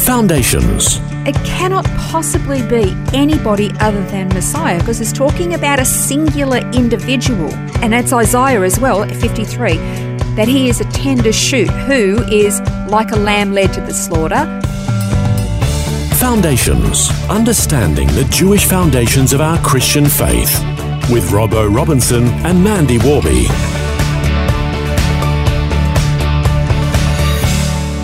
Foundations. It cannot possibly be anybody other than Messiah because it's talking about a singular individual. And that's Isaiah as well, 53, that he is a tender shoot who is like a lamb led to the slaughter. Foundations. Understanding the Jewish foundations of our Christian faith. With Robbo Robinson and Mandy Warby.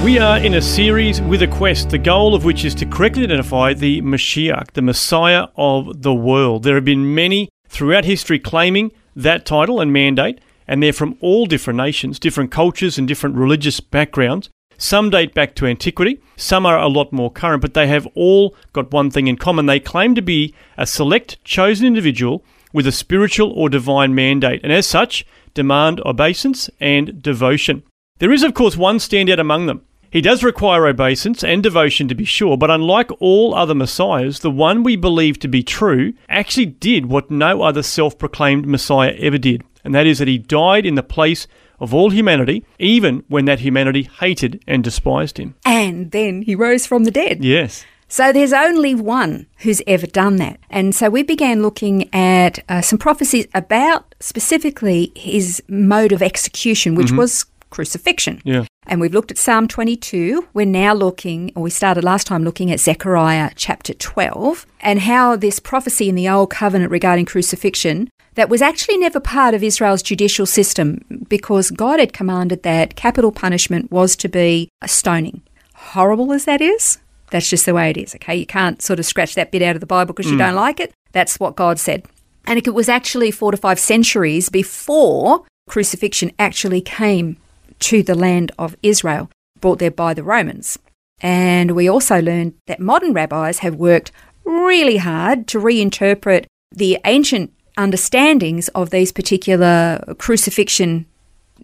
We are in a series with a quest, the goal of which is to correctly identify the Mashiach, the Messiah of the world. There have been many throughout history claiming that title and mandate, and they're from all different nations, different cultures, and different religious backgrounds. Some date back to antiquity, some are a lot more current, but they have all got one thing in common. They claim to be a select, chosen individual with a spiritual or divine mandate, and as such, demand obeisance and devotion. There is, of course, one standout among them. He does require obeisance and devotion to be sure, but unlike all other messiahs, the one we believe to be true actually did what no other self proclaimed messiah ever did, and that is that he died in the place of all humanity, even when that humanity hated and despised him. And then he rose from the dead. Yes. So there's only one who's ever done that. And so we began looking at uh, some prophecies about specifically his mode of execution, which was crucifixion. Yeah. And we've looked at Psalm 22. We're now looking, or we started last time looking at Zechariah chapter 12, and how this prophecy in the Old Covenant regarding crucifixion that was actually never part of Israel's judicial system because God had commanded that capital punishment was to be a stoning. Horrible as that is, that's just the way it is, okay? You can't sort of scratch that bit out of the Bible because you mm. don't like it. That's what God said. And it was actually four to five centuries before crucifixion actually came to the land of Israel, brought there by the Romans. And we also learned that modern rabbis have worked really hard to reinterpret the ancient understandings of these particular crucifixion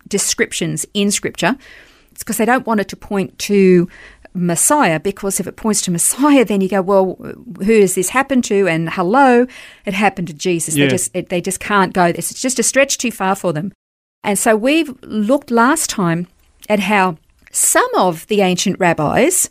descriptions in Scripture. It's because they don't want it to point to Messiah, because if it points to Messiah, then you go, well, who does this happen to? And hello, it happened to Jesus. Yeah. They just it, they just can't go this. It's just a stretch too far for them. And so we've looked last time at how some of the ancient rabbis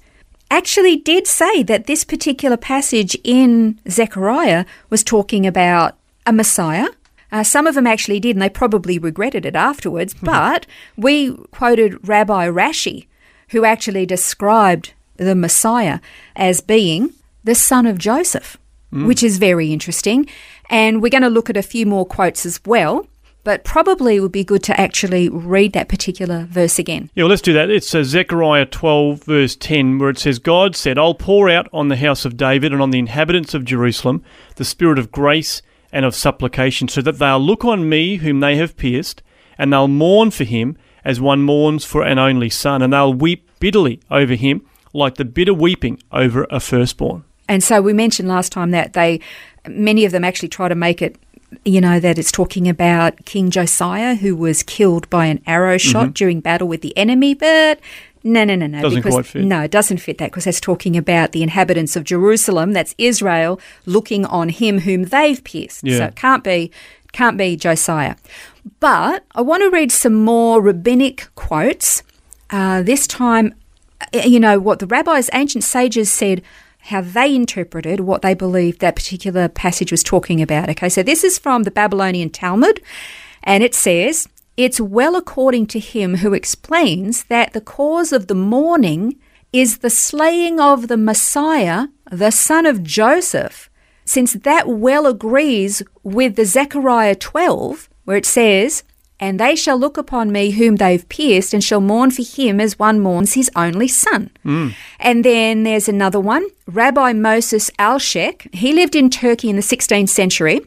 actually did say that this particular passage in Zechariah was talking about a Messiah. Uh, some of them actually did, and they probably regretted it afterwards. But we quoted Rabbi Rashi, who actually described the Messiah as being the son of Joseph, which is very interesting. And we're going to look at a few more quotes as well. But probably it would be good to actually read that particular verse again. Yeah, well, let's do that. It's uh, Zechariah 12, verse 10, where it says, God said, I'll pour out on the house of David and on the inhabitants of Jerusalem the spirit of grace and of supplication, so that they'll look on me whom they have pierced, and they'll mourn for him as one mourns for an only son, and they'll weep bitterly over him like the bitter weeping over a firstborn. And so we mentioned last time that they, many of them actually try to make it, you know, that it's talking about King Josiah who was killed by an arrow shot during battle with the enemy, but no, no, no, no. Doesn't because, quite fit. No, it doesn't fit that because that's talking about the inhabitants of Jerusalem, that's Israel, looking on him whom they've pierced. Yeah. So it can't be, can't be Josiah. But I want to read some more rabbinic quotes. Uh, this time, uh, you know, what the rabbis, ancient sages said, how they interpreted what they believed that particular passage was talking about. Okay, so this is from the Babylonian Talmud, and it says, It's well according to him who explains that the cause of the mourning is the slaying of the Messiah, the son of Joseph, since that well agrees with the Zechariah 12, where it says, And they shall look upon me whom they've pierced, and shall mourn for him as one mourns his only son. And then there's another one, Rabbi Moses Alshek. He lived in Turkey in the 16th century,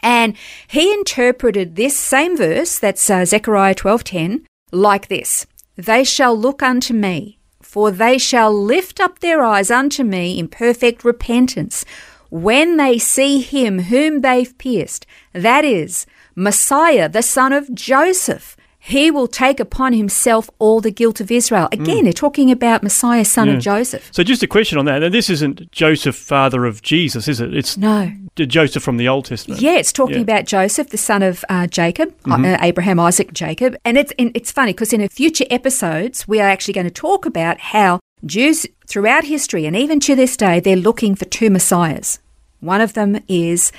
and he interpreted this same verse, that's uh, Zechariah 12:10, like this: They shall look unto me, for they shall lift up their eyes unto me in perfect repentance when they see him whom they've pierced, that is, Messiah, the son of Joseph. He will take upon himself all the guilt of Israel. Again, they're talking about Messiah, son of Joseph. So just a question on that. Now, this isn't Joseph, father of Jesus, is it? It's No. Joseph from the Old Testament. Yeah, it's talking Yeah. about Joseph, the son of uh, Jacob, uh, Abraham, Isaac, Jacob, and it's and it's funny because in a future episodes we are actually going to talk about how Jews throughout history and even to this day they're looking for two messiahs. One of them is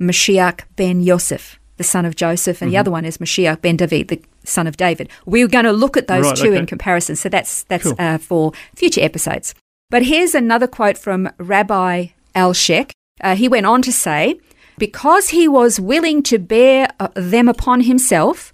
Mashiach ben Yosef, the son of Joseph, and the other one is Mashiach ben David, the son of David. We're going to look at those Right, two in comparison, so that's that's Cool. uh, for future episodes. But here's another quote from Rabbi Al Shek. Uh, he went on to say, because he was willing to bear uh, them upon himself,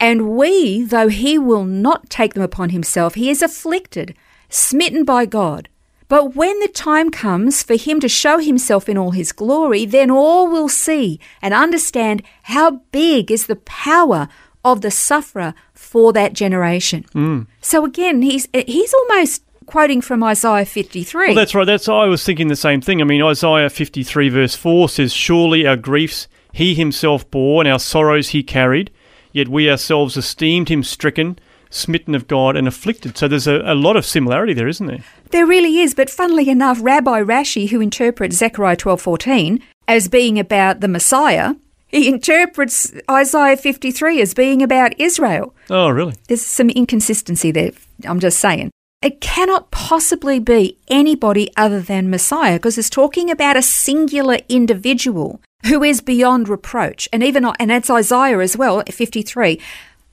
and we, though he will not take them upon himself, he is afflicted, smitten by God. But when the time comes for him to show himself in all his glory, then all will see and understand how big is the power of the sufferer for that generation. Hmm. So again, he's he's almost quoting from Isaiah 53. Well, that's right. That's I was thinking the same thing. I mean, Isaiah 53 verse 4 says, "Surely our griefs he himself bore, and our sorrows he carried, yet we ourselves esteemed him stricken, smitten of God, and afflicted." So there's a, a lot of similarity there, isn't there? There really is, but funnily enough, Rabbi Rashi, who interprets Zechariah 12:14 as being about the Messiah, he interprets Isaiah 53 as being about Israel. Oh, really? There's some inconsistency there. I'm just saying. It cannot possibly be anybody other than Messiah because it's talking about a singular individual who is beyond reproach. And even and that's Isaiah as well, 53.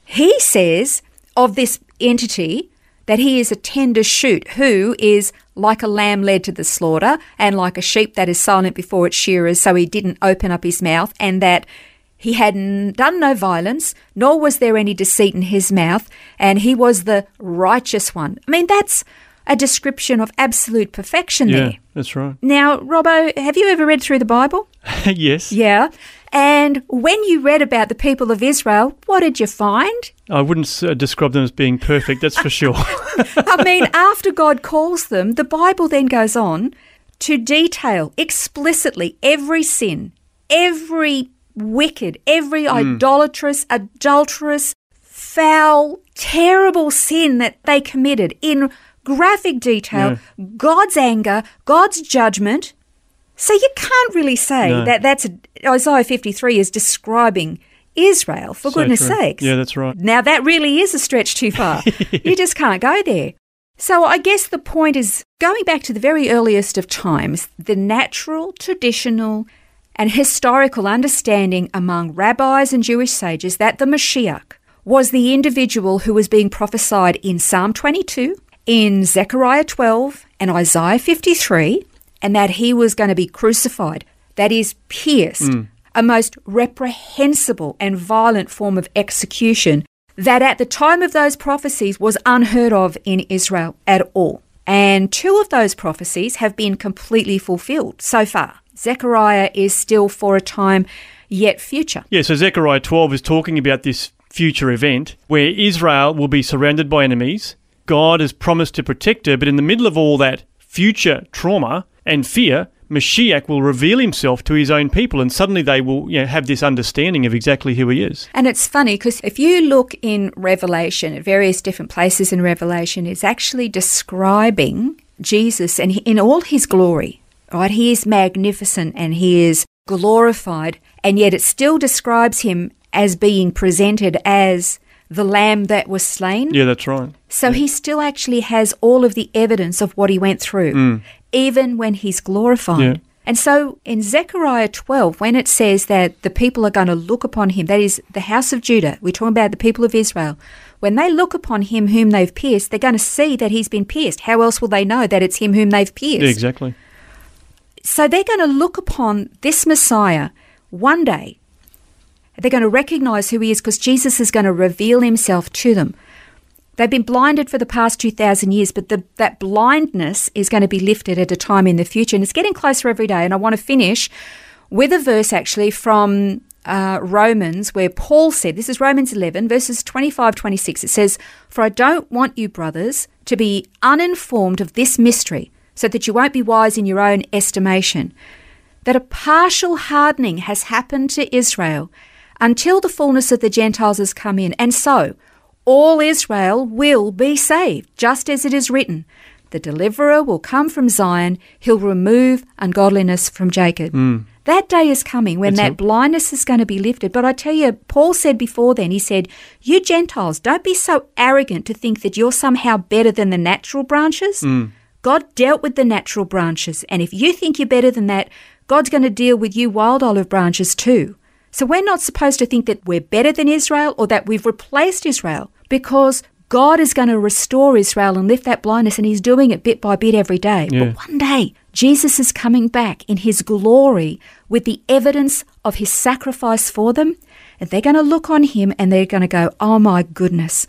He says of this entity that he is a tender shoot who is like a lamb led to the slaughter and like a sheep that is silent before its shearers, so he didn't open up his mouth, and that he had done no violence, nor was there any deceit in his mouth, and he was the righteous one. I mean, that's a description of absolute perfection Yeah, there. that's right. Now, Robbo, have you ever read through the Bible? yes. Yeah. And when you read about the people of Israel, what did you find? I wouldn't uh, describe them as being perfect. That's for sure. I mean, after God calls them, the Bible then goes on to detail explicitly every sin, every wicked, every idolatrous, adulterous, foul, terrible sin that they committed in graphic detail, God's anger, God's judgment. So you can't really say No. that that's Isaiah 53 is describing Israel, for So goodness true. sakes. Yeah, that's right. Now, that really is a stretch too far. you just can't go there. So, I guess the point is going back to the very earliest of times, the natural, traditional, and historical understanding among rabbis and Jewish sages that the Mashiach was the individual who was being prophesied in Psalm 22, in Zechariah 12, and Isaiah 53, and that he was going to be crucified, that is, pierced, mm. a most reprehensible and violent form of execution that at the time of those prophecies was unheard of in Israel at all. And two of those prophecies have been completely fulfilled so far. Zechariah is still for a time yet future. Yeah, so Zechariah 12 is talking about this future event where Israel will be surrounded by enemies. God has promised to protect her, but in the middle of all that future trauma and fear, Mashiach will reveal himself to his own people, and suddenly they will you know, have this understanding of exactly who he is. And it's funny because if you look in Revelation, at various different places in Revelation, it's actually describing Jesus and in all his glory, right? He is magnificent and he is glorified, and yet it still describes him as being presented as the lamb that was slain. Yeah, that's right. So he still actually has all of the evidence of what he went through, mm. Even when he's glorified. Yeah. And so in Zechariah 12, when it says that the people are going to look upon him, that is the house of Judah, we're talking about the people of Israel, when they look upon him whom they've pierced, they're going to see that he's been pierced. How else will they know that it's him whom they've pierced? Yeah, exactly. So they're going to look upon this Messiah one day. They're going to recognize who he is because Jesus is going to reveal himself to them. They've been blinded for the past 2,000 years, but the, that blindness is going to be lifted at a time in the future. And it's getting closer every day. And I want to finish with a verse actually from uh, Romans, where Paul said, this is Romans 11, verses 25 26. It says, For I don't want you, brothers, to be uninformed of this mystery, so that you won't be wise in your own estimation, that a partial hardening has happened to Israel until the fullness of the Gentiles has come in. And so, all Israel will be saved, just as it is written. The deliverer will come from Zion, he'll remove ungodliness from Jacob. Hmm. That day is coming when It's that a- blindness is going to be lifted. But I tell you, Paul said before then, he said, You Gentiles, don't be so arrogant to think that you're somehow better than the natural branches. Hmm. God dealt with the natural branches. And if you think you're better than that, God's going to deal with you wild olive branches too. So we're not supposed to think that we're better than Israel or that we've replaced Israel because God is going to restore Israel and lift that blindness, and He's doing it bit by bit every day. Yeah. But one day, Jesus is coming back in His glory with the evidence of His sacrifice for them, and they're going to look on Him and they're going to go, Oh my goodness,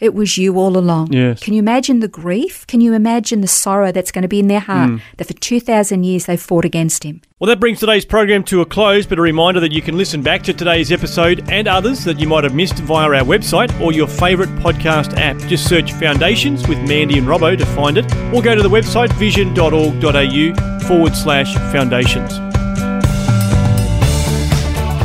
it was you all along. Yes. Can you imagine the grief? Can you imagine the sorrow that's going to be in their heart Mm. that for 2,000 years they fought against Him? Well, that brings today's program to a close, but a reminder that you can listen back to today's episode and others that you might have missed via our website or your favourite podcast app. Just search Foundations with Mandy and Robbo to find it, or go to the website vision.org.au forward slash foundations.